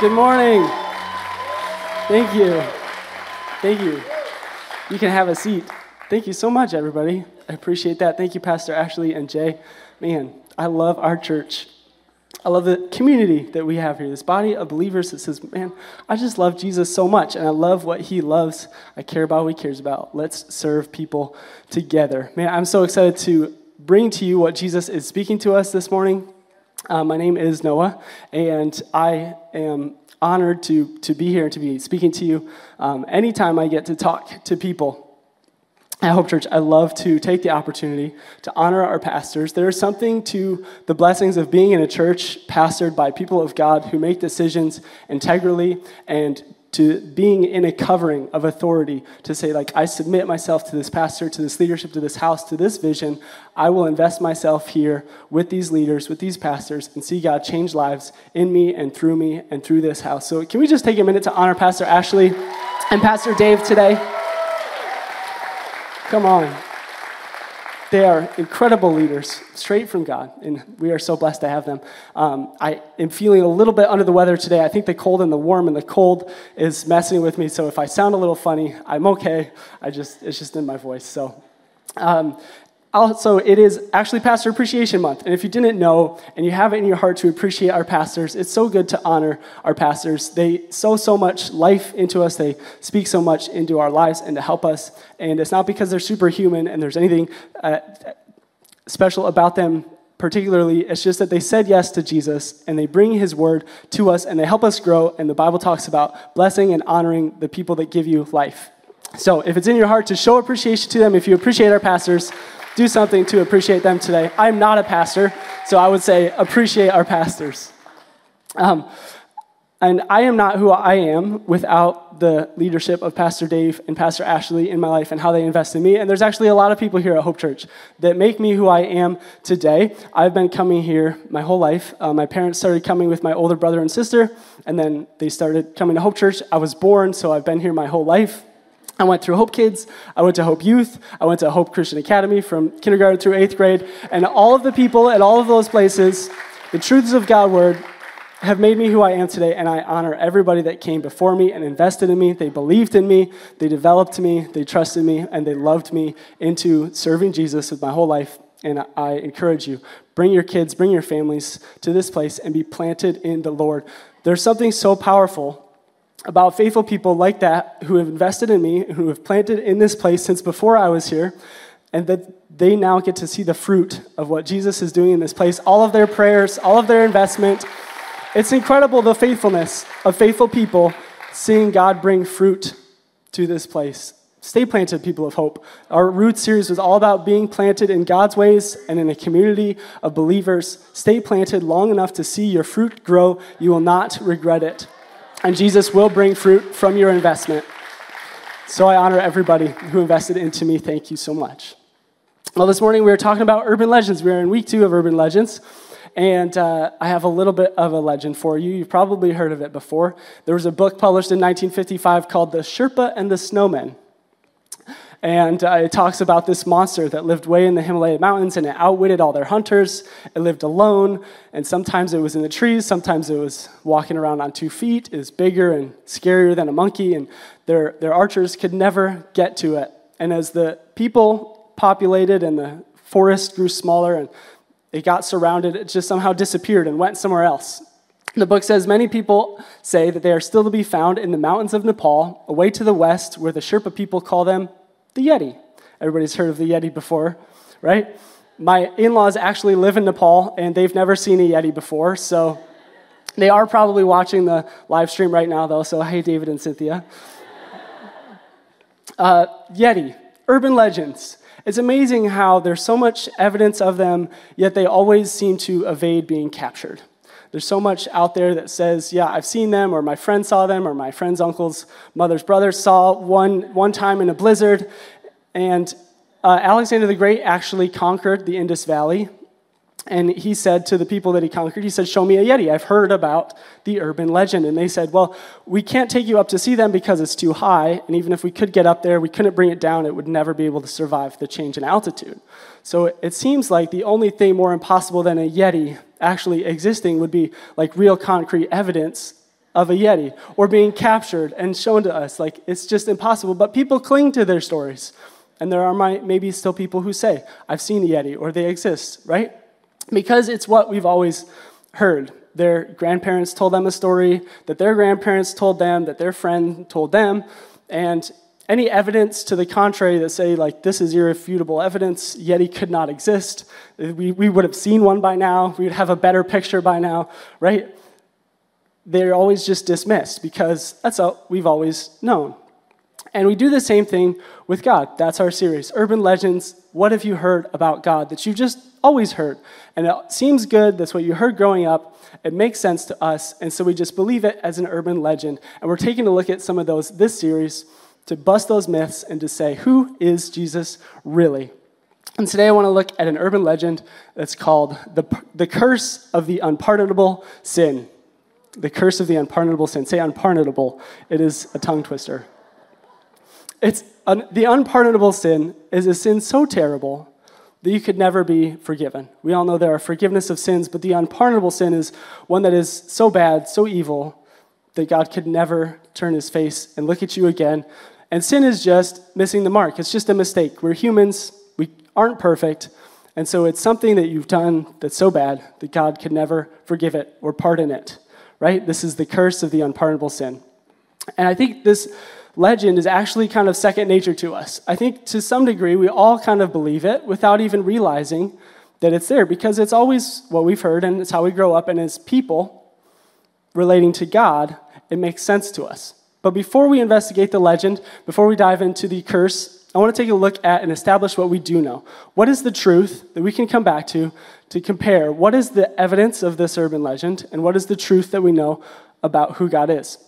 Good morning. Thank you. Thank you. You can have a seat. Thank you so much, everybody. I appreciate that. Thank you, Pastor Ashley and Jay. Man, I love our church. I love the community that we have here, this body of believers that says, Man, I just love Jesus so much, and I love what he loves. I care about what he cares about. Let's serve people together. Man, I'm so excited to bring to you what Jesus is speaking to us this morning. Uh, my name is Noah, and I am honored to, to be here, to be speaking to you um, anytime I get to talk to people at Hope Church, I love to take the opportunity to honor our pastors. There is something to the blessings of being in a church pastored by people of God who make decisions integrally and to being in a covering of authority to say, like, I submit myself to this pastor, to this leadership, to this house, to this vision. I will invest myself here with these leaders, with these pastors, and see God change lives in me and through me and through this house. So, can we just take a minute to honor Pastor Ashley and Pastor Dave today? Come on. They are incredible leaders, straight from God, and we are so blessed to have them. Um, I am feeling a little bit under the weather today. I think the cold and the warm and the cold is messing with me. So if I sound a little funny, I'm okay. I just it's just in my voice. So um, also, it is actually Pastor Appreciation Month. And if you didn't know and you have it in your heart to appreciate our pastors, it's so good to honor our pastors. They sow so much life into us, they speak so much into our lives and to help us. And it's not because they're superhuman and there's anything uh, special about them particularly it's just that they said yes to jesus and they bring his word to us and they help us grow and the bible talks about blessing and honoring the people that give you life so if it's in your heart to show appreciation to them if you appreciate our pastors do something to appreciate them today. I'm not a pastor, so I would say appreciate our pastors. Um, and I am not who I am without the leadership of Pastor Dave and Pastor Ashley in my life and how they invest in me. And there's actually a lot of people here at Hope Church that make me who I am today. I've been coming here my whole life. Uh, my parents started coming with my older brother and sister, and then they started coming to Hope Church. I was born, so I've been here my whole life. I went through Hope Kids, I went to Hope Youth, I went to Hope Christian Academy from kindergarten through eighth grade, and all of the people at all of those places, the truths of God Word have made me who I am today, and I honor everybody that came before me and invested in me. They believed in me, they developed me, they trusted me, and they loved me into serving Jesus with my whole life. And I encourage you bring your kids, bring your families to this place and be planted in the Lord. There's something so powerful about faithful people like that who have invested in me, who have planted in this place since before I was here, and that they now get to see the fruit of what Jesus is doing in this place. All of their prayers, all of their investment. It's incredible the faithfulness of faithful people seeing God bring fruit to this place. Stay planted, people of hope. Our Root series was all about being planted in God's ways and in a community of believers. Stay planted long enough to see your fruit grow. You will not regret it and Jesus will bring fruit from your investment. So I honor everybody who invested into me. Thank you so much. Well, this morning we were talking about urban legends. We are in week two of urban legends. And uh, I have a little bit of a legend for you. You've probably heard of it before. There was a book published in 1955 called The Sherpa and the Snowman. And uh, it talks about this monster that lived way in the Himalaya mountains and it outwitted all their hunters. It lived alone, and sometimes it was in the trees, sometimes it was walking around on two feet. It was bigger and scarier than a monkey, and their, their archers could never get to it. And as the people populated and the forest grew smaller and it got surrounded, it just somehow disappeared and went somewhere else. The book says many people say that they are still to be found in the mountains of Nepal, away to the west, where the Sherpa people call them the Yeti. Everybody's heard of the Yeti before, right? My in laws actually live in Nepal and they've never seen a Yeti before, so they are probably watching the live stream right now, though, so hey, David and Cynthia. Uh, Yeti, urban legends. It's amazing how there's so much evidence of them, yet they always seem to evade being captured. There's so much out there that says, yeah, I've seen them, or my friend saw them, or my friend's uncle's mother's brother saw one, one time in a blizzard. And uh, Alexander the Great actually conquered the Indus Valley. And he said to the people that he conquered, he said, Show me a Yeti. I've heard about the urban legend. And they said, Well, we can't take you up to see them because it's too high. And even if we could get up there, we couldn't bring it down. It would never be able to survive the change in altitude. So it seems like the only thing more impossible than a Yeti actually existing would be like real concrete evidence of a Yeti or being captured and shown to us. Like, it's just impossible. But people cling to their stories. And there are my, maybe still people who say, I've seen a Yeti or they exist, right? Because it's what we've always heard. Their grandparents told them a story that their grandparents told them, that their friend told them. And any evidence to the contrary that say, like, this is irrefutable evidence, Yeti could not exist, we, we would have seen one by now, we would have a better picture by now, right? They're always just dismissed because that's what we've always known. And we do the same thing with God. That's our series, Urban Legends. What have you heard about God that you've just always heard? And it seems good. That's what you heard growing up. It makes sense to us. And so we just believe it as an urban legend. And we're taking a look at some of those this series to bust those myths and to say, who is Jesus really? And today I want to look at an urban legend that's called the, the Curse of the Unpardonable Sin. The Curse of the Unpardonable Sin. Say unpardonable. It is a tongue twister. It's the unpardonable sin is a sin so terrible that you could never be forgiven. We all know there are forgiveness of sins, but the unpardonable sin is one that is so bad, so evil, that God could never turn his face and look at you again. And sin is just missing the mark. It's just a mistake. We're humans, we aren't perfect. And so it's something that you've done that's so bad that God could never forgive it or pardon it, right? This is the curse of the unpardonable sin. And I think this legend is actually kind of second nature to us. I think to some degree we all kind of believe it without even realizing that it's there because it's always what we've heard and it's how we grow up. And as people relating to God, it makes sense to us. But before we investigate the legend, before we dive into the curse, I want to take a look at and establish what we do know. What is the truth that we can come back to to compare? What is the evidence of this urban legend, and what is the truth that we know about who God is?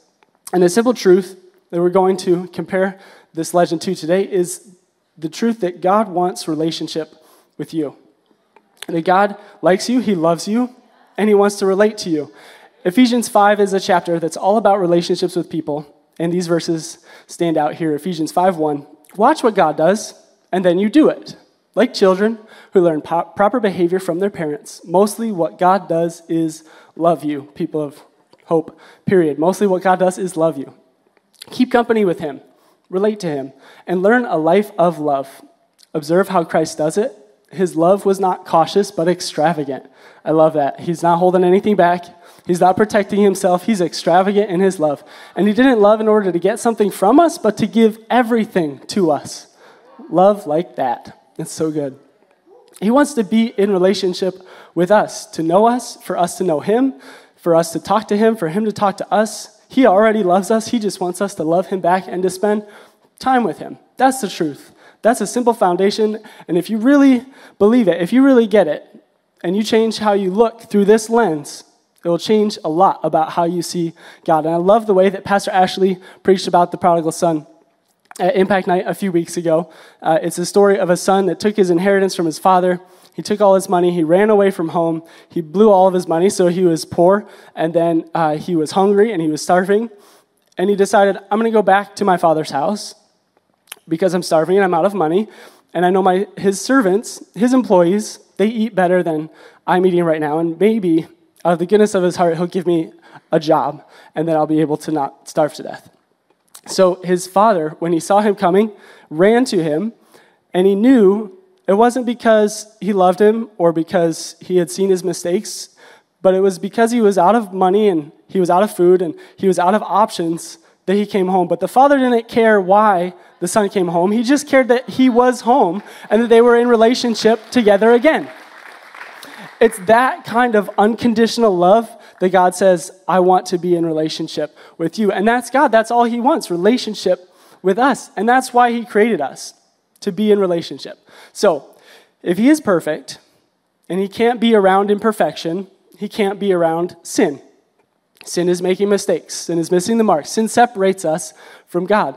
And the simple truth that we're going to compare this legend to today is the truth that God wants relationship with you. That God likes you, He loves you, and He wants to relate to you. Ephesians 5 is a chapter that's all about relationships with people, and these verses stand out here. Ephesians 5 1. Watch what God does, and then you do it. Like children who learn po- proper behavior from their parents, mostly what God does is love you, people of hope, period. Mostly what God does is love you. Keep company with him, relate to him, and learn a life of love. Observe how Christ does it. His love was not cautious, but extravagant. I love that. He's not holding anything back. He's not protecting himself. He's extravagant in his love. And he didn't love in order to get something from us, but to give everything to us. Love like that. It's so good. He wants to be in relationship with us, to know us, for us to know him, for us to talk to him, for him to talk to us. He already loves us. He just wants us to love him back and to spend time with him. That's the truth. That's a simple foundation. And if you really believe it, if you really get it, and you change how you look through this lens, it will change a lot about how you see God. And I love the way that Pastor Ashley preached about the prodigal son at Impact Night a few weeks ago. Uh, it's a story of a son that took his inheritance from his father he took all his money, he ran away from home, he blew all of his money, so he was poor, and then uh, he was hungry and he was starving. And he decided, I'm going to go back to my father's house because I'm starving and I'm out of money. And I know my, his servants, his employees, they eat better than I'm eating right now. And maybe out of the goodness of his heart, he'll give me a job and then I'll be able to not starve to death. So his father, when he saw him coming, ran to him and he knew it wasn't because he loved him or because he had seen his mistakes, but it was because he was out of money and he was out of food and he was out of options that he came home. But the father didn't care why the son came home. He just cared that he was home and that they were in relationship together again. It's that kind of unconditional love that God says, I want to be in relationship with you. And that's God. That's all he wants relationship with us. And that's why he created us to be in relationship. So, if he is perfect and he can't be around imperfection, he can't be around sin. Sin is making mistakes, sin is missing the mark. Sin separates us from God.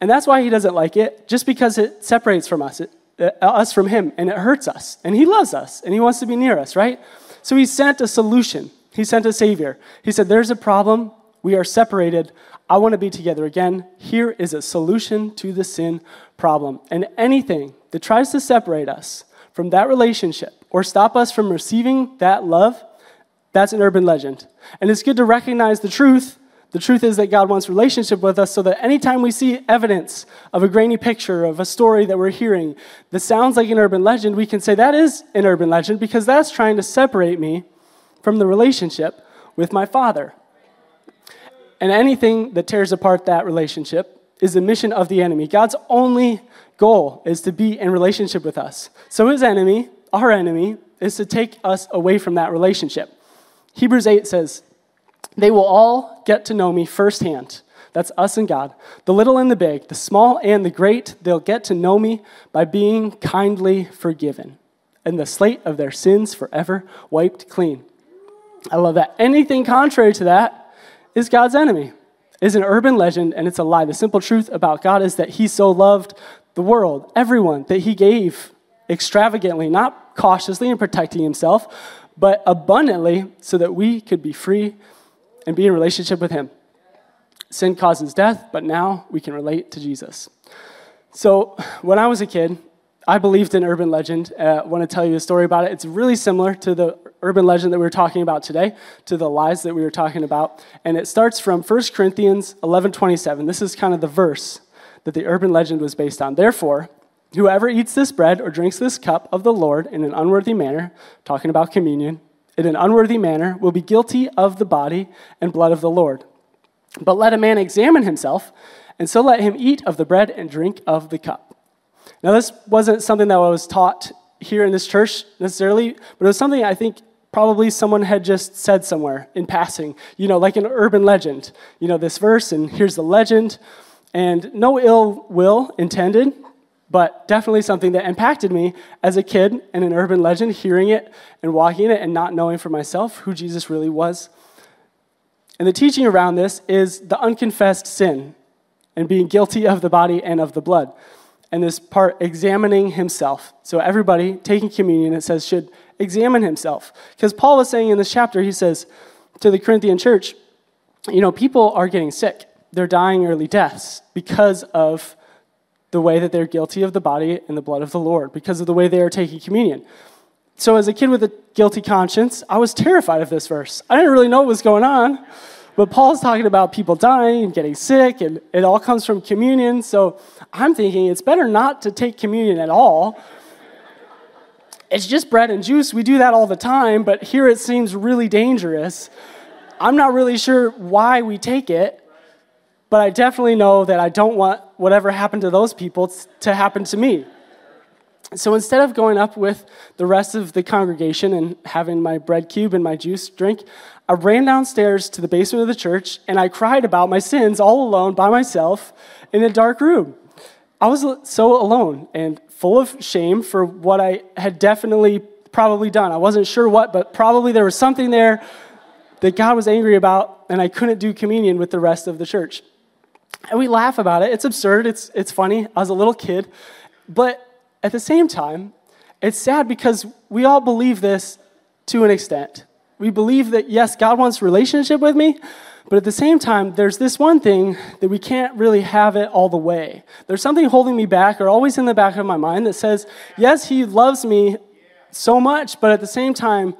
And that's why he doesn't like it, just because it separates from us, it, Uh, us from him, and it hurts us. And he loves us, and he wants to be near us, right? So he sent a solution. He sent a savior. He said, There's a problem. We are separated. I want to be together again. Here is a solution to the sin problem. And anything that tries to separate us from that relationship or stop us from receiving that love, that's an urban legend. And it's good to recognize the truth The truth is that God wants relationship with us so that anytime we see evidence of a grainy picture of a story that we're hearing that sounds like an urban legend, we can say that is an urban legend because that's trying to separate me from the relationship with my Father. And anything that tears apart that relationship is the mission of the enemy. God's only goal is to be in relationship with us. So his enemy, our enemy, is to take us away from that relationship. Hebrews 8 says, They will all get to know me firsthand. That's us and God. The little and the big, the small and the great, they'll get to know me by being kindly forgiven and the slate of their sins forever wiped clean. I love that. Anything contrary to that is God's enemy, is an urban legend, and it's a lie. The simple truth about God is that He so loved the world, everyone, that He gave extravagantly, not cautiously in protecting Himself, but abundantly so that we could be free and be in relationship with Him. Sin causes death, but now we can relate to Jesus. So, when I was a kid, I believed in urban legend. Uh, I want to tell you a story about it. It's really similar to the urban legend that we were talking about today, to the lies that we were talking about. And it starts from 1 Corinthians 11:27. This is kind of the verse that the urban legend was based on. Therefore, whoever eats this bread or drinks this cup of the Lord in an unworthy manner, talking about communion, in an unworthy manner will be guilty of the body and blood of the Lord. But let a man examine himself, and so let him eat of the bread and drink of the cup. Now, this wasn't something that was taught here in this church necessarily, but it was something I think probably someone had just said somewhere in passing, you know, like an urban legend. You know, this verse, and here's the legend. And no ill will intended, but definitely something that impacted me as a kid and an urban legend, hearing it and walking it and not knowing for myself who Jesus really was. And the teaching around this is the unconfessed sin and being guilty of the body and of the blood and this part examining himself. So everybody taking communion, it says, should examine himself. Because Paul was saying in this chapter, he says to the Corinthian church, you know, people are getting sick. They're dying early deaths because of the way that they're guilty of the body and the blood of the Lord, because of the way they are taking communion. So, as a kid with a guilty conscience, I was terrified of this verse. I didn't really know what was going on. But Paul's talking about people dying and getting sick, and it all comes from communion. So I'm thinking it's better not to take communion at all. It's just bread and juice. We do that all the time, but here it seems really dangerous. I'm not really sure why we take it, but I definitely know that I don't want whatever happened to those people to happen to me. So instead of going up with the rest of the congregation and having my bread cube and my juice drink, I ran downstairs to the basement of the church and I cried about my sins all alone by myself in a dark room. I was so alone and full of shame for what I had definitely probably done. I wasn't sure what, but probably there was something there that God was angry about, and I couldn't do communion with the rest of the church. And we laugh about it. It's absurd, it's, it's funny. I was a little kid. But at the same time, it's sad because we all believe this to an extent. We believe that, yes, God wants relationship with me, but at the same time, there's this one thing that we can't really have it all the way. There's something holding me back or always in the back of my mind that says, yes, He loves me so much, but at the same time,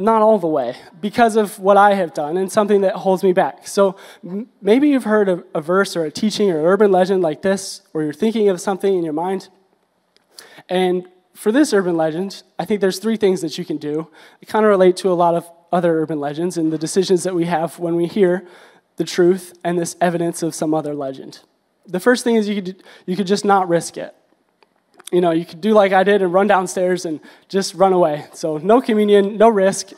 not all the way because of what I have done and something that holds me back. So maybe you've heard a, a verse or a teaching or an urban legend like this, or you're thinking of something in your mind. And for this urban legend, I think there's three things that you can do. They kind of relate to a lot of other urban legends and the decisions that we have when we hear the truth and this evidence of some other legend. The first thing is you could, you could just not risk it. You know, you could do like I did and run downstairs and just run away. So, no communion, no risk.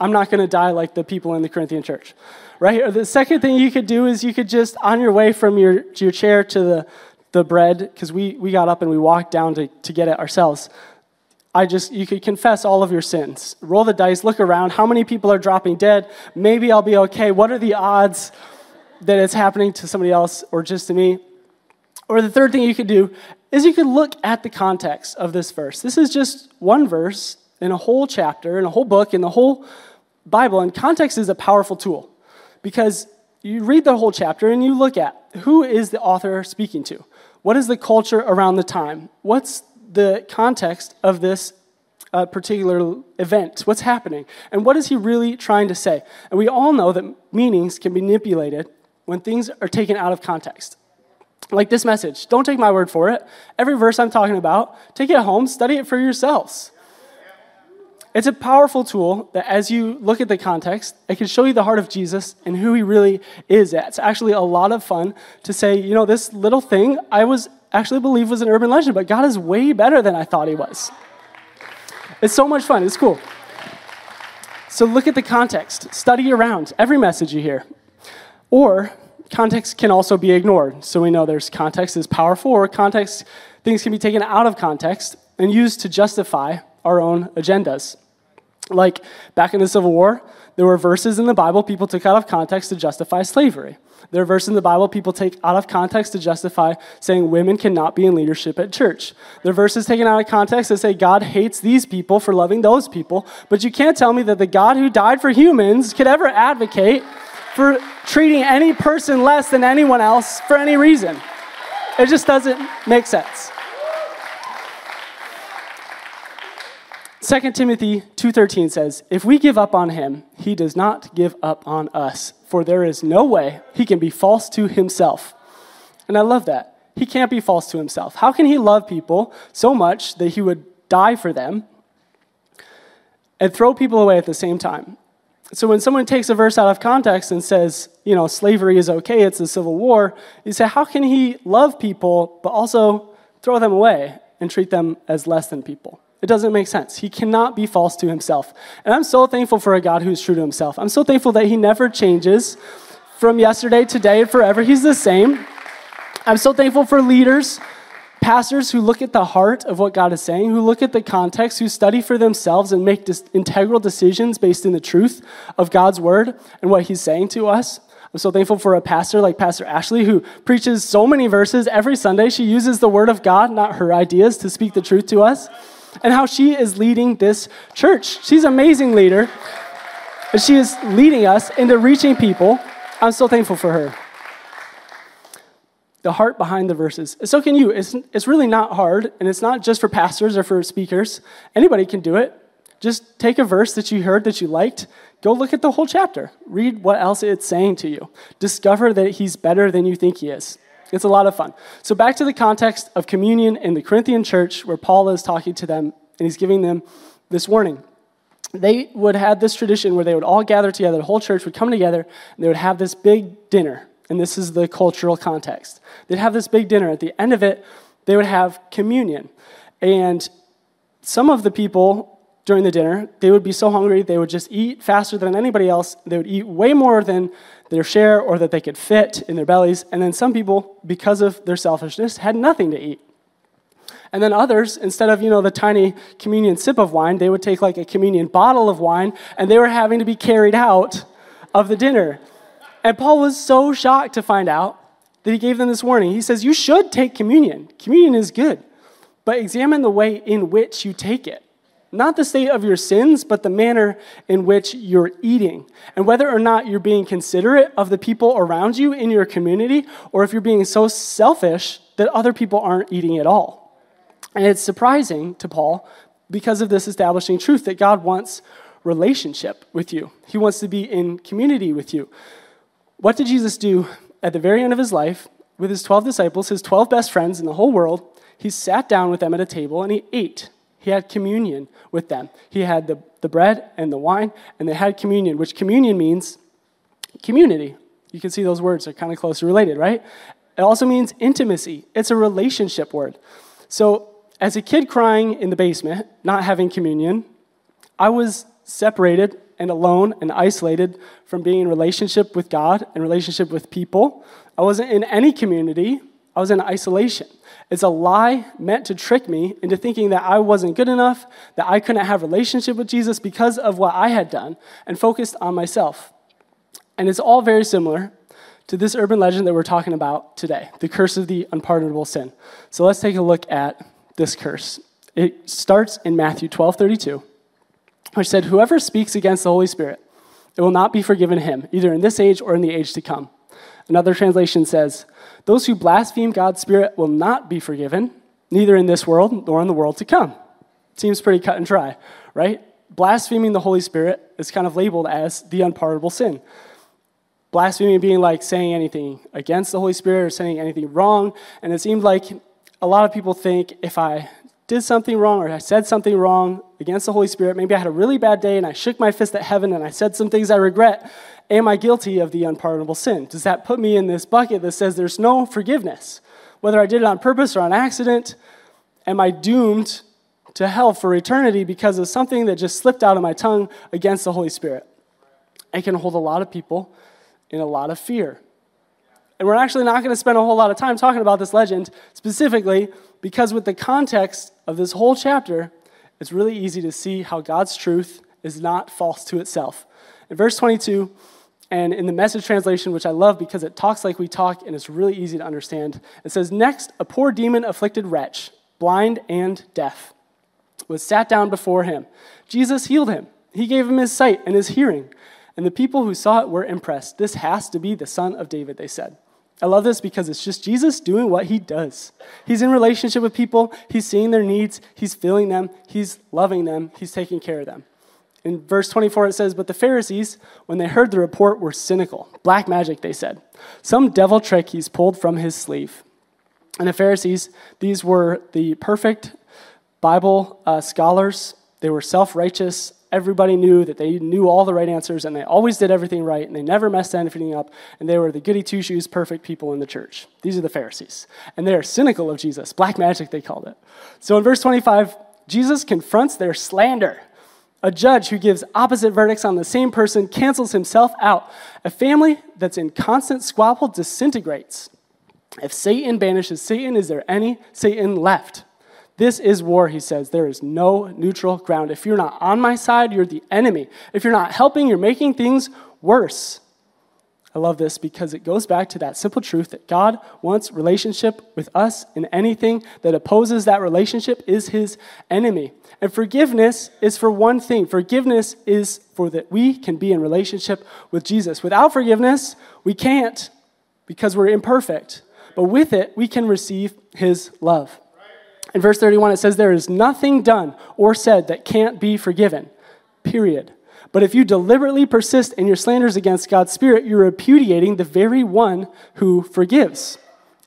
I'm not going to die like the people in the Corinthian church. Right? Or the second thing you could do is you could just, on your way from your, your chair to the, the bread because we, we got up and we walked down to, to get it ourselves. I just, you could confess all of your sins. Roll the dice, look around. How many people are dropping dead? Maybe I'll be okay. What are the odds that it's happening to somebody else or just to me? Or the third thing you could do is you could look at the context of this verse. This is just one verse in a whole chapter, in a whole book, in the whole Bible, and context is a powerful tool because you read the whole chapter and you look at who is the author speaking to? What is the culture around the time? What's the context of this uh, particular event? What's happening? And what is he really trying to say? And we all know that meanings can be manipulated when things are taken out of context. Like this message. Don't take my word for it. Every verse I'm talking about, take it home, study it for yourselves. It's a powerful tool that as you look at the context, it can show you the heart of Jesus and who he really is. It's actually a lot of fun to say, you know, this little thing I was actually believe was an urban legend, but God is way better than I thought he was. It's so much fun. It's cool. So look at the context. Study around every message you hear. Or context can also be ignored. So we know there's context is powerful, or context, things can be taken out of context and used to justify our own agendas. Like back in the Civil War, there were verses in the Bible people took out of context to justify slavery. There are verses in the Bible people take out of context to justify saying women cannot be in leadership at church. There are verses taken out of context that say God hates these people for loving those people, but you can't tell me that the God who died for humans could ever advocate for treating any person less than anyone else for any reason. It just doesn't make sense. 2 Timothy 2:13 says, "If we give up on him, he does not give up on us, for there is no way he can be false to himself." And I love that. He can't be false to himself. How can he love people so much that he would die for them and throw people away at the same time? So when someone takes a verse out of context and says, you know, slavery is okay, it's a civil war, you say, how can he love people but also throw them away and treat them as less than people? It doesn't make sense. He cannot be false to himself. And I'm so thankful for a God who's true to himself. I'm so thankful that he never changes from yesterday, today, and forever. He's the same. I'm so thankful for leaders, pastors who look at the heart of what God is saying, who look at the context, who study for themselves and make dis- integral decisions based in the truth of God's word and what he's saying to us. I'm so thankful for a pastor like Pastor Ashley who preaches so many verses every Sunday. She uses the word of God, not her ideas, to speak the truth to us and how she is leading this church. She's an amazing leader. And she is leading us into reaching people. I'm so thankful for her. The heart behind the verses. So can you. It's, it's really not hard, and it's not just for pastors or for speakers. Anybody can do it. Just take a verse that you heard that you liked, go look at the whole chapter. Read what else it's saying to you. Discover that he's better than you think he is. It's a lot of fun. So, back to the context of communion in the Corinthian church, where Paul is talking to them and he's giving them this warning. They would have this tradition where they would all gather together, the whole church would come together, and they would have this big dinner. And this is the cultural context. They'd have this big dinner. At the end of it, they would have communion. And some of the people during the dinner, they would be so hungry, they would just eat faster than anybody else. They would eat way more than their share or that they could fit in their bellies. And then some people, because of their selfishness, had nothing to eat. And then others, instead of, you know, the tiny communion sip of wine, they would take like a communion bottle of wine and they were having to be carried out of the dinner. And Paul was so shocked to find out that he gave them this warning. He says, You should take communion. Communion is good, but examine the way in which you take it. Not the state of your sins, but the manner in which you're eating. And whether or not you're being considerate of the people around you in your community, or if you're being so selfish that other people aren't eating at all. And it's surprising to Paul because of this establishing truth that God wants relationship with you, He wants to be in community with you. What did Jesus do at the very end of his life with his 12 disciples, his 12 best friends in the whole world? He sat down with them at a table and he ate. He had communion with them. He had the, the bread and the wine, and they had communion, which communion means community. You can see those words are kind of closely related, right? It also means intimacy. It's a relationship word. So, as a kid crying in the basement, not having communion, I was separated and alone and isolated from being in relationship with God and relationship with people. I wasn't in any community. I was in isolation. It's a lie meant to trick me into thinking that I wasn't good enough, that I couldn't have relationship with Jesus because of what I had done, and focused on myself. And it's all very similar to this urban legend that we're talking about today, the curse of the unpardonable sin. So let's take a look at this curse. It starts in Matthew 12 32, which said, Whoever speaks against the Holy Spirit, it will not be forgiven him, either in this age or in the age to come. Another translation says, Those who blaspheme God's Spirit will not be forgiven, neither in this world nor in the world to come. Seems pretty cut and dry, right? Blaspheming the Holy Spirit is kind of labeled as the unpardonable sin. Blasphemy being like saying anything against the Holy Spirit or saying anything wrong. And it seemed like a lot of people think if I did something wrong or I said something wrong against the Holy Spirit, maybe I had a really bad day and I shook my fist at heaven and I said some things I regret, am I guilty of the unpardonable sin? Does that put me in this bucket that says there's no forgiveness? Whether I did it on purpose or on accident, am I doomed to hell for eternity because of something that just slipped out of my tongue against the Holy Spirit? It can hold a lot of people in a lot of fear. And we're actually not going to spend a whole lot of time talking about this legend specifically because, with the context of this whole chapter, it's really easy to see how God's truth is not false to itself. In verse 22, and in the message translation, which I love because it talks like we talk and it's really easy to understand, it says, Next, a poor demon afflicted wretch, blind and deaf, was sat down before him. Jesus healed him. He gave him his sight and his hearing. And the people who saw it were impressed. This has to be the son of David, they said. I love this because it's just Jesus doing what he does. He's in relationship with people, he's seeing their needs, he's filling them, he's loving them, he's taking care of them. In verse 24, it says, But the Pharisees, when they heard the report, were cynical. Black magic, they said. Some devil trick he's pulled from his sleeve. And the Pharisees, these were the perfect Bible uh, scholars. They were self righteous, everybody knew that they knew all the right answers and they always did everything right and they never messed anything up and they were the goody two shoes perfect people in the church. These are the Pharisees. And they are cynical of Jesus. Black magic, they called it. So in verse 25, Jesus confronts their slander. A judge who gives opposite verdicts on the same person cancels himself out. A family that's in constant squabble disintegrates. If Satan banishes Satan, is there any Satan left? This is war, he says. There is no neutral ground. If you're not on my side, you're the enemy. If you're not helping, you're making things worse. I love this because it goes back to that simple truth that God wants relationship with us, and anything that opposes that relationship is his enemy. And forgiveness is for one thing forgiveness is for that we can be in relationship with Jesus. Without forgiveness, we can't because we're imperfect. But with it, we can receive his love. In verse 31, it says, There is nothing done or said that can't be forgiven, period. But if you deliberately persist in your slanders against God's Spirit, you're repudiating the very one who forgives.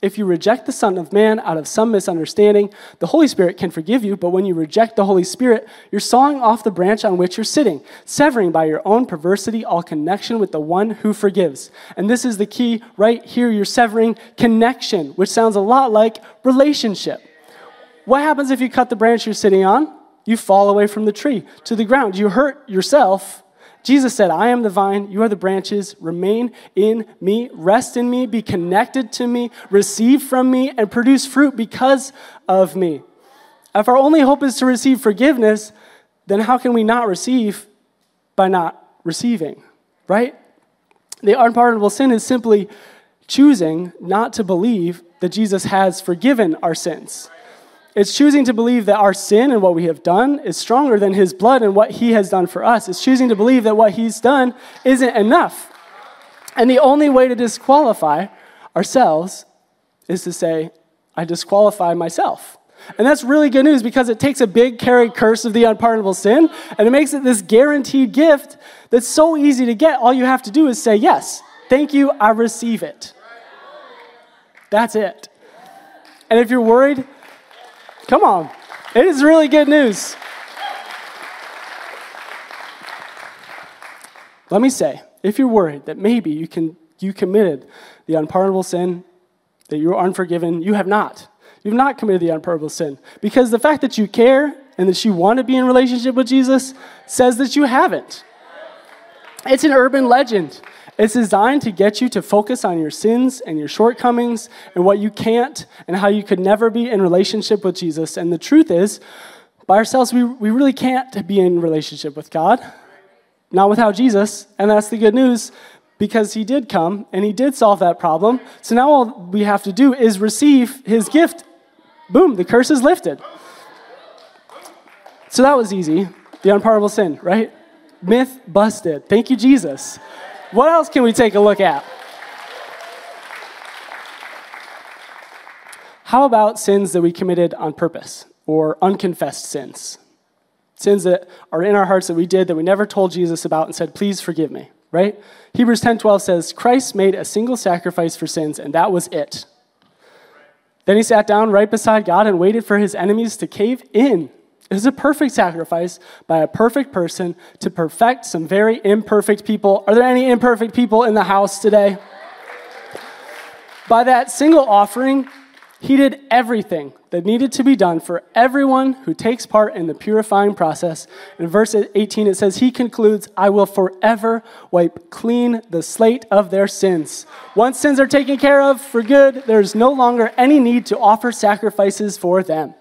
If you reject the Son of Man out of some misunderstanding, the Holy Spirit can forgive you, but when you reject the Holy Spirit, you're sawing off the branch on which you're sitting, severing by your own perversity all connection with the one who forgives. And this is the key right here you're severing connection, which sounds a lot like relationship. What happens if you cut the branch you're sitting on? You fall away from the tree to the ground. You hurt yourself. Jesus said, I am the vine, you are the branches. Remain in me, rest in me, be connected to me, receive from me, and produce fruit because of me. If our only hope is to receive forgiveness, then how can we not receive by not receiving, right? The unpardonable sin is simply choosing not to believe that Jesus has forgiven our sins. It's choosing to believe that our sin and what we have done is stronger than his blood and what he has done for us. It's choosing to believe that what he's done isn't enough. And the only way to disqualify ourselves is to say, I disqualify myself. And that's really good news because it takes a big carried curse of the unpardonable sin and it makes it this guaranteed gift that's so easy to get. All you have to do is say, Yes, thank you, I receive it. That's it. And if you're worried, Come on. It is really good news. Let me say, if you're worried that maybe you, can, you committed the unpardonable sin, that you're unforgiven, you have not. You've not committed the unpardonable sin. Because the fact that you care and that you want to be in relationship with Jesus says that you haven't. It's an urban legend. It's designed to get you to focus on your sins and your shortcomings and what you can't and how you could never be in relationship with Jesus. And the truth is, by ourselves, we, we really can't be in relationship with God. Not without Jesus. And that's the good news because he did come and he did solve that problem. So now all we have to do is receive his gift. Boom, the curse is lifted. So that was easy. The unpardonable sin, right? Myth busted. Thank you, Jesus. What else can we take a look at? How about sins that we committed on purpose or unconfessed sins? sins that are in our hearts that we did that we never told Jesus about and said, please forgive me, right? Hebrews 10:12 says, Christ made a single sacrifice for sins, and that was it. Then he sat down right beside God and waited for his enemies to cave in. It was a perfect sacrifice by a perfect person to perfect some very imperfect people. Are there any imperfect people in the house today? By that single offering, he did everything that needed to be done for everyone who takes part in the purifying process. In verse 18, it says, He concludes, I will forever wipe clean the slate of their sins. Once sins are taken care of for good, there's no longer any need to offer sacrifices for them.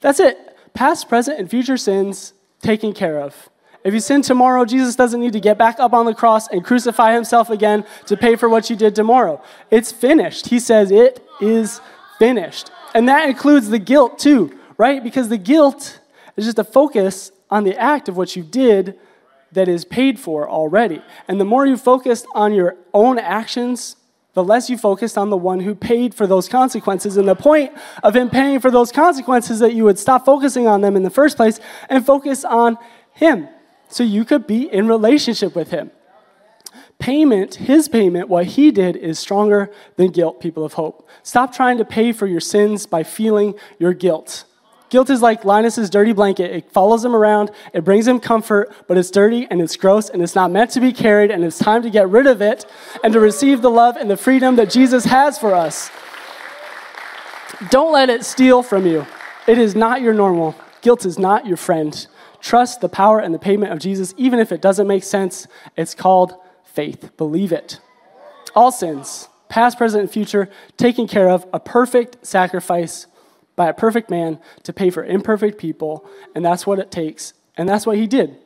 That's it. Past, present, and future sins taken care of. If you sin tomorrow, Jesus doesn't need to get back up on the cross and crucify himself again to pay for what you did tomorrow. It's finished. He says, It is finished. And that includes the guilt too, right? Because the guilt is just a focus on the act of what you did that is paid for already. And the more you focus on your own actions, the less you focused on the one who paid for those consequences. And the point of him paying for those consequences that you would stop focusing on them in the first place and focus on him so you could be in relationship with him payment, his payment, what he did is stronger than guilt, people of hope. Stop trying to pay for your sins by feeling your guilt. Guilt is like Linus's dirty blanket. It follows him around, it brings him comfort, but it's dirty and it's gross and it's not meant to be carried, and it's time to get rid of it and to receive the love and the freedom that Jesus has for us. Don't let it steal from you. It is not your normal. Guilt is not your friend. Trust the power and the payment of Jesus, even if it doesn't make sense. It's called faith. Believe it. All sins, past, present, and future, taken care of, a perfect sacrifice by a perfect man to pay for imperfect people, and that's what it takes. And that's what he did.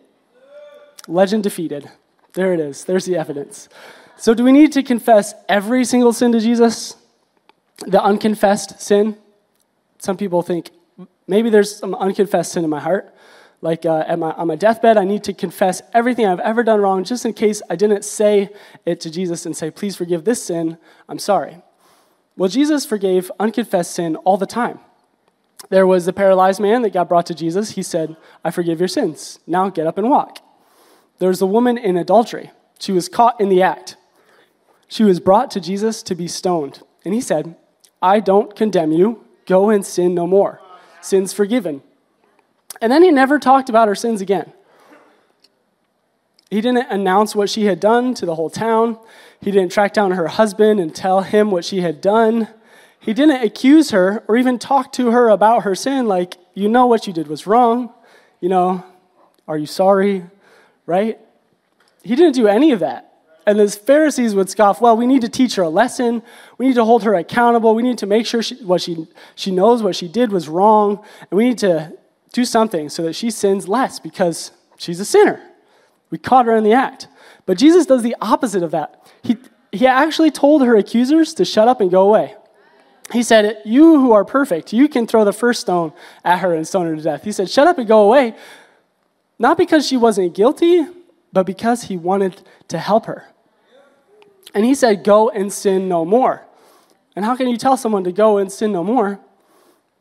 Legend defeated. There it is. There's the evidence. So, do we need to confess every single sin to Jesus? The unconfessed sin? Some people think maybe there's some unconfessed sin in my heart like uh, my, on my deathbed, I need to confess everything I've ever done wrong just in case I didn't say it to Jesus and say, please forgive this sin, I'm sorry. Well, Jesus forgave unconfessed sin all the time. There was the paralyzed man that got brought to Jesus. He said, I forgive your sins. Now get up and walk. There was a woman in adultery. She was caught in the act. She was brought to Jesus to be stoned. And he said, I don't condemn you. Go and sin no more. Sin's forgiven. And then he never talked about her sins again. He didn't announce what she had done to the whole town. He didn't track down her husband and tell him what she had done. He didn't accuse her or even talk to her about her sin, like, you know what you did was wrong. You know, are you sorry? Right? He didn't do any of that. And the Pharisees would scoff, well, we need to teach her a lesson. We need to hold her accountable. We need to make sure she, what she, she knows what she did was wrong. And we need to do something so that she sins less because she's a sinner. We caught her in the act. But Jesus does the opposite of that. He, he actually told her accusers to shut up and go away. He said, You who are perfect, you can throw the first stone at her and stone her to death. He said, Shut up and go away. Not because she wasn't guilty, but because he wanted to help her. And he said, Go and sin no more. And how can you tell someone to go and sin no more?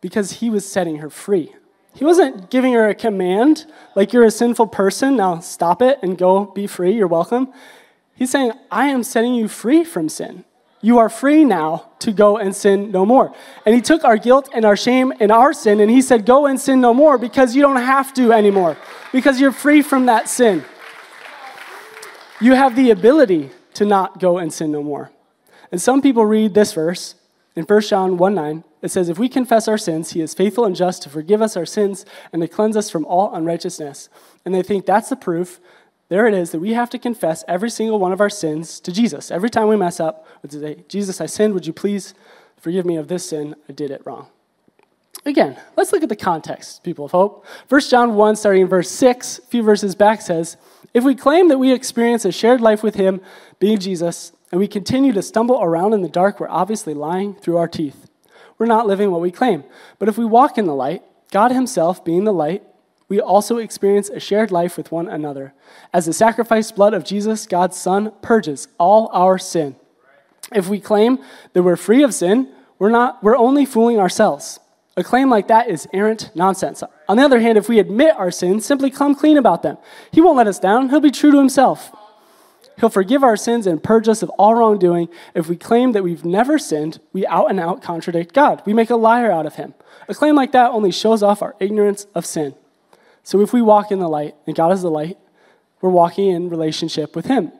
Because he was setting her free. He wasn't giving her a command, like you're a sinful person, now stop it and go be free, you're welcome. He's saying, I am setting you free from sin. You are free now to go and sin no more. And he took our guilt and our shame and our sin and he said, Go and sin no more because you don't have to anymore, because you're free from that sin. You have the ability to not go and sin no more. And some people read this verse in 1 John 1 9 it says, If we confess our sins, he is faithful and just to forgive us our sins and to cleanse us from all unrighteousness. And they think that's the proof. There it is that we have to confess every single one of our sins to Jesus. Every time we mess up, we say, Jesus, I sinned. Would you please forgive me of this sin? I did it wrong. Again, let's look at the context, people of hope. 1 John 1, starting in verse 6, a few verses back says, If we claim that we experience a shared life with him, being Jesus, and we continue to stumble around in the dark, we're obviously lying through our teeth we're not living what we claim. But if we walk in the light, God Himself being the light, we also experience a shared life with one another. As the sacrificed blood of Jesus, God's Son, purges all our sin. If we claim that we're free of sin, we're, not, we're only fooling ourselves. A claim like that is errant nonsense. On the other hand, if we admit our sins, simply come clean about them. He won't let us down, He'll be true to Himself. He'll forgive our sins and purge us of all wrongdoing. If we claim that we've never sinned, we out and out contradict God. We make a liar out of Him. A claim like that only shows off our ignorance of sin. So if we walk in the light, and God is the light, we're walking in relationship with Him.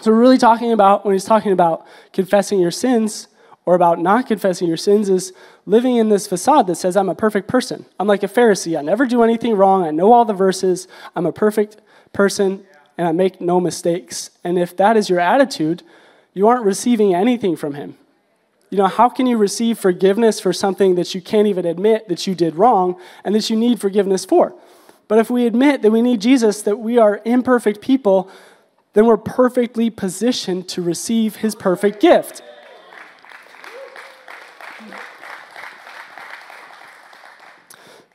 So we're really talking about, when He's talking about confessing your sins, or about not confessing your sins is living in this facade that says, I'm a perfect person. I'm like a Pharisee. I never do anything wrong. I know all the verses. I'm a perfect person and I make no mistakes. And if that is your attitude, you aren't receiving anything from Him. You know, how can you receive forgiveness for something that you can't even admit that you did wrong and that you need forgiveness for? But if we admit that we need Jesus, that we are imperfect people, then we're perfectly positioned to receive His perfect gift.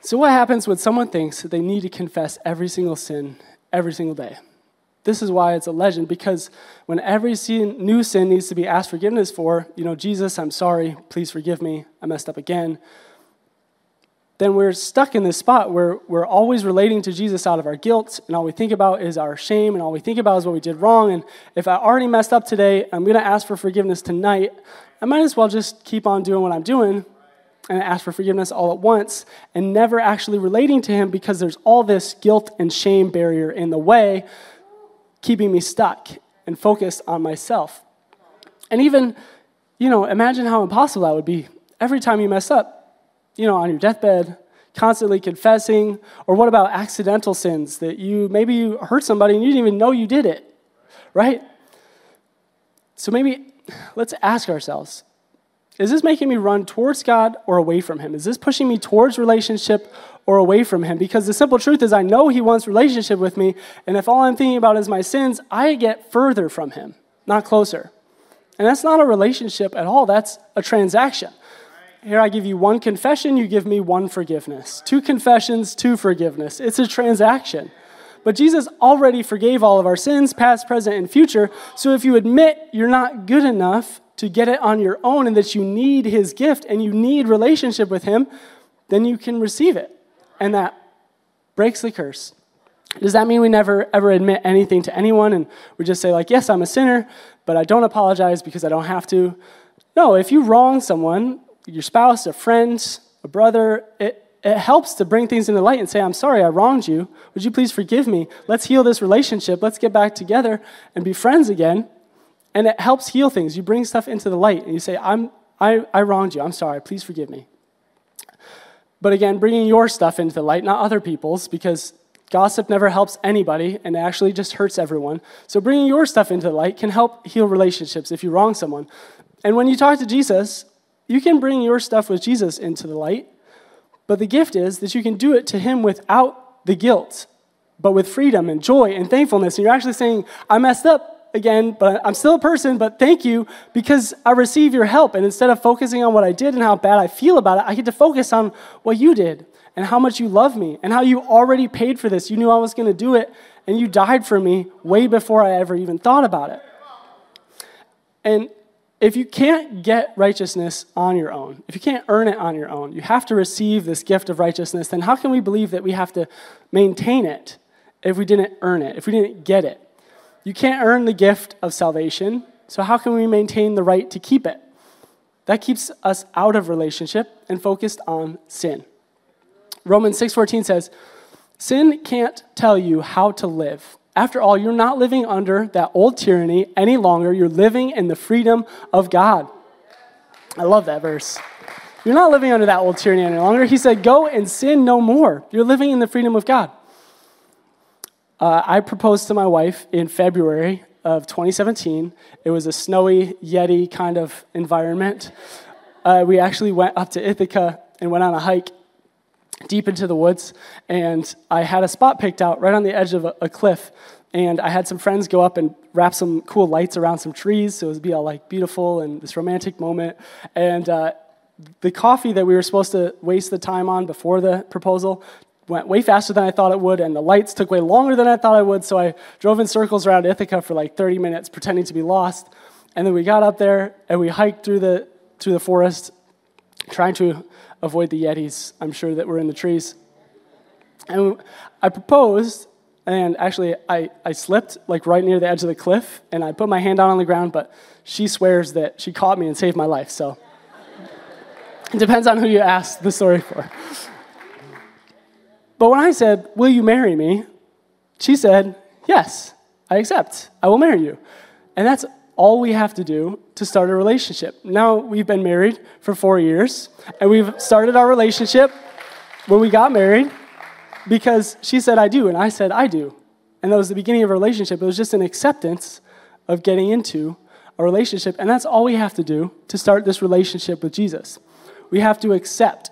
So, what happens when someone thinks that they need to confess every single sin every single day? This is why it's a legend, because when every sin, new sin needs to be asked forgiveness for, you know, Jesus, I'm sorry, please forgive me, I messed up again, then we're stuck in this spot where we're always relating to Jesus out of our guilt, and all we think about is our shame, and all we think about is what we did wrong. And if I already messed up today, I'm going to ask for forgiveness tonight, I might as well just keep on doing what I'm doing and ask for forgiveness all at once and never actually relating to him because there's all this guilt and shame barrier in the way, keeping me stuck and focused on myself. And even, you know, imagine how impossible that would be. Every time you mess up, you know, on your deathbed, constantly confessing, or what about accidental sins that you maybe you hurt somebody and you didn't even know you did it, right? So maybe let's ask ourselves is this making me run towards God or away from Him? Is this pushing me towards relationship or away from Him? Because the simple truth is, I know He wants relationship with me, and if all I'm thinking about is my sins, I get further from Him, not closer. And that's not a relationship at all, that's a transaction. Here I give you one confession, you give me one forgiveness. Two confessions, two forgiveness. It's a transaction. But Jesus already forgave all of our sins, past, present, and future. So if you admit you're not good enough to get it on your own and that you need his gift and you need relationship with him, then you can receive it. And that breaks the curse. Does that mean we never ever admit anything to anyone and we just say, like, yes, I'm a sinner, but I don't apologize because I don't have to? No, if you wrong someone, your spouse, a friend, a brother, it, it helps to bring things into light and say, I'm sorry, I wronged you. Would you please forgive me? Let's heal this relationship. Let's get back together and be friends again. And it helps heal things. You bring stuff into the light and you say, I'm, I, I wronged you. I'm sorry. Please forgive me. But again, bringing your stuff into the light, not other people's, because gossip never helps anybody and it actually just hurts everyone. So bringing your stuff into the light can help heal relationships if you wrong someone. And when you talk to Jesus, you can bring your stuff with Jesus into the light. But the gift is that you can do it to him without the guilt, but with freedom and joy and thankfulness. And you're actually saying, I messed up again, but I'm still a person, but thank you because I receive your help. And instead of focusing on what I did and how bad I feel about it, I get to focus on what you did and how much you love me and how you already paid for this. You knew I was going to do it, and you died for me way before I ever even thought about it. And if you can't get righteousness on your own, if you can't earn it on your own, you have to receive this gift of righteousness, then how can we believe that we have to maintain it if we didn't earn it, if we didn't get it? You can't earn the gift of salvation, so how can we maintain the right to keep it? That keeps us out of relationship and focused on sin. Romans 6:14 says, "Sin can't tell you how to live. After all, you're not living under that old tyranny any longer. You're living in the freedom of God." I love that verse. You're not living under that old tyranny any longer. He said, "Go and sin no more." You're living in the freedom of God. Uh, I proposed to my wife in February of 2017. It was a snowy, Yeti kind of environment. Uh, we actually went up to Ithaca and went on a hike deep into the woods, and I had a spot picked out right on the edge of a, a cliff. And I had some friends go up and wrap some cool lights around some trees, so it would be all like beautiful and this romantic moment. And uh, the coffee that we were supposed to waste the time on before the proposal went way faster than I thought it would, and the lights took way longer than I thought I would, so I drove in circles around Ithaca for like 30 minutes pretending to be lost. And then we got up there and we hiked through the, through the forest, trying to avoid the Yetis, I'm sure, that were in the trees. And I proposed, and actually, I, I slipped like right near the edge of the cliff, and I put my hand down on the ground, but she swears that she caught me and saved my life, so it depends on who you ask the story for. But when I said, Will you marry me? She said, Yes, I accept. I will marry you. And that's all we have to do to start a relationship. Now we've been married for four years, and we've started our relationship when we got married because she said, I do, and I said, I do. And that was the beginning of a relationship. It was just an acceptance of getting into a relationship, and that's all we have to do to start this relationship with Jesus. We have to accept.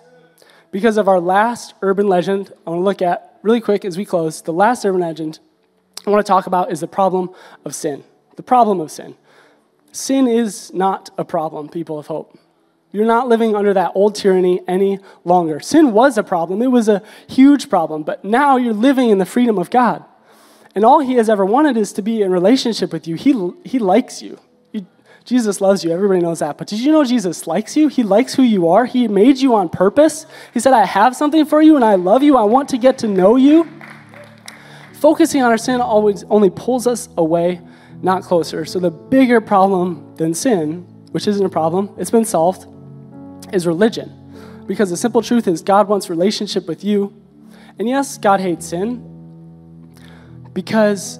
Because of our last urban legend, I want to look at really quick as we close. The last urban legend I want to talk about is the problem of sin. The problem of sin. Sin is not a problem, people of hope. You're not living under that old tyranny any longer. Sin was a problem, it was a huge problem, but now you're living in the freedom of God. And all He has ever wanted is to be in relationship with you. He, he likes you. He, Jesus loves you. Everybody knows that. But did you know Jesus likes you? He likes who you are. He made you on purpose. He said, I have something for you and I love you. I want to get to know you. Focusing on our sin always only pulls us away, not closer. So the bigger problem than sin, which isn't a problem, it's been solved, is religion. Because the simple truth is, God wants relationship with you. And yes, God hates sin because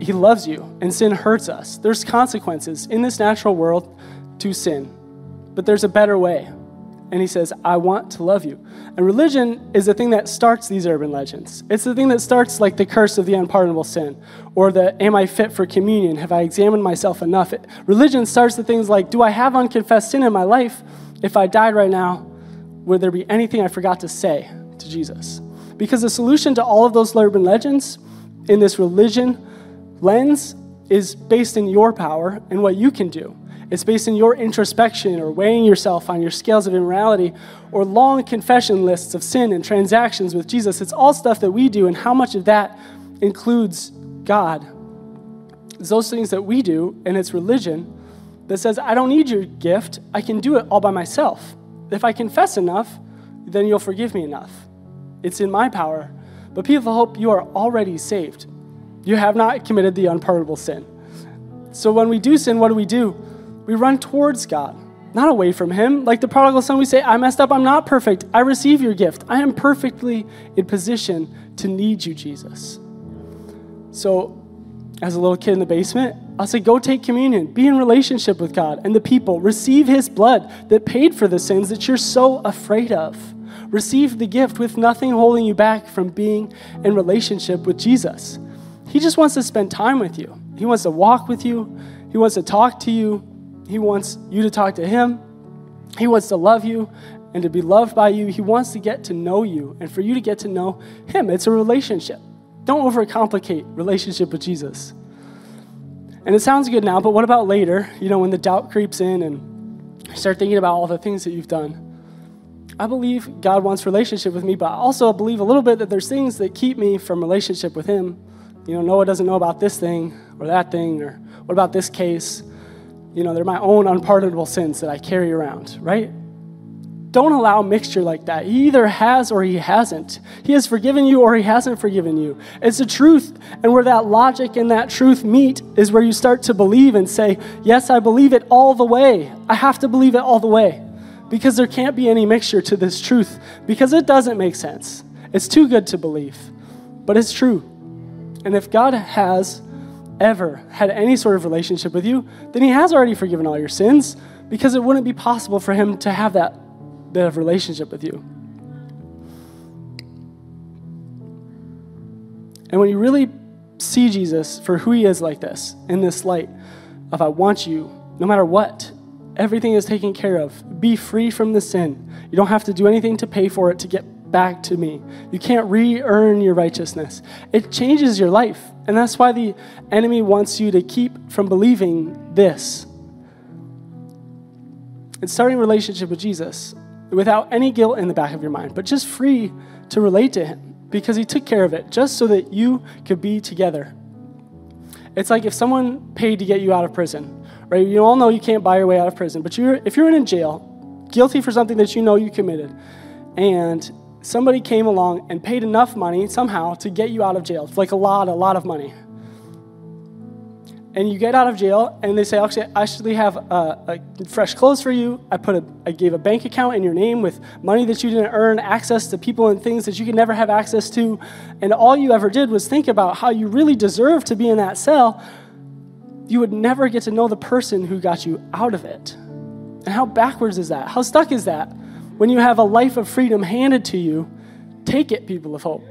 He loves you, and sin hurts us. There's consequences in this natural world to sin, but there's a better way. And He says, I want to love you. And religion is the thing that starts these urban legends. It's the thing that starts like the curse of the unpardonable sin, or the am I fit for communion? Have I examined myself enough? It, religion starts the things like, do I have unconfessed sin in my life? If I died right now, would there be anything I forgot to say to Jesus? Because the solution to all of those urban legends in this religion lens is based in your power and what you can do. It's based in your introspection or weighing yourself on your scales of immorality or long confession lists of sin and transactions with Jesus. It's all stuff that we do, and how much of that includes God. It's those things that we do, and it's religion that says, I don't need your gift. I can do it all by myself. If I confess enough, then you'll forgive me enough. It's in my power. But people hope you are already saved. You have not committed the unpardonable sin. So when we do sin, what do we do? We run towards God, not away from Him. Like the prodigal son, we say, I messed up. I'm not perfect. I receive your gift. I am perfectly in position to need you, Jesus. So, as a little kid in the basement, I'll say, go take communion, be in relationship with God and the people, receive His blood that paid for the sins that you're so afraid of. Receive the gift with nothing holding you back from being in relationship with Jesus. He just wants to spend time with you. He wants to walk with you. He wants to talk to you. He wants you to talk to Him. He wants to love you and to be loved by you. He wants to get to know you and for you to get to know Him. It's a relationship. Don't overcomplicate relationship with Jesus. And it sounds good now, but what about later? You know, when the doubt creeps in and you start thinking about all the things that you've done. I believe God wants relationship with me, but I also believe a little bit that there's things that keep me from relationship with Him. You know, Noah doesn't know about this thing or that thing, or what about this case? You know, they're my own unpardonable sins that I carry around, right? Don't allow mixture like that. He either has or he hasn't. He has forgiven you or he hasn't forgiven you. It's the truth. And where that logic and that truth meet is where you start to believe and say, Yes, I believe it all the way. I have to believe it all the way. Because there can't be any mixture to this truth, because it doesn't make sense. It's too good to believe, but it's true. And if God has ever had any sort of relationship with you, then he has already forgiven all your sins because it wouldn't be possible for him to have that bit of relationship with you. And when you really see Jesus for who he is like this, in this light of I want you, no matter what, everything is taken care of. Be free from the sin. You don't have to do anything to pay for it to get back to me. You can't re earn your righteousness. It changes your life. And that's why the enemy wants you to keep from believing this. And starting a relationship with Jesus without any guilt in the back of your mind, but just free to relate to Him because He took care of it just so that you could be together. It's like if someone paid to get you out of prison, right? You all know you can't buy your way out of prison, but you're, if you're in jail, guilty for something that you know you committed, and somebody came along and paid enough money somehow to get you out of jail, like a lot, a lot of money. And you get out of jail, and they say, actually, I actually have uh, fresh clothes for you. I put a, I gave a bank account in your name with money that you didn't earn, access to people and things that you could never have access to, and all you ever did was think about how you really deserve to be in that cell. You would never get to know the person who got you out of it. And how backwards is that? How stuck is that? When you have a life of freedom handed to you, take it, people of hope.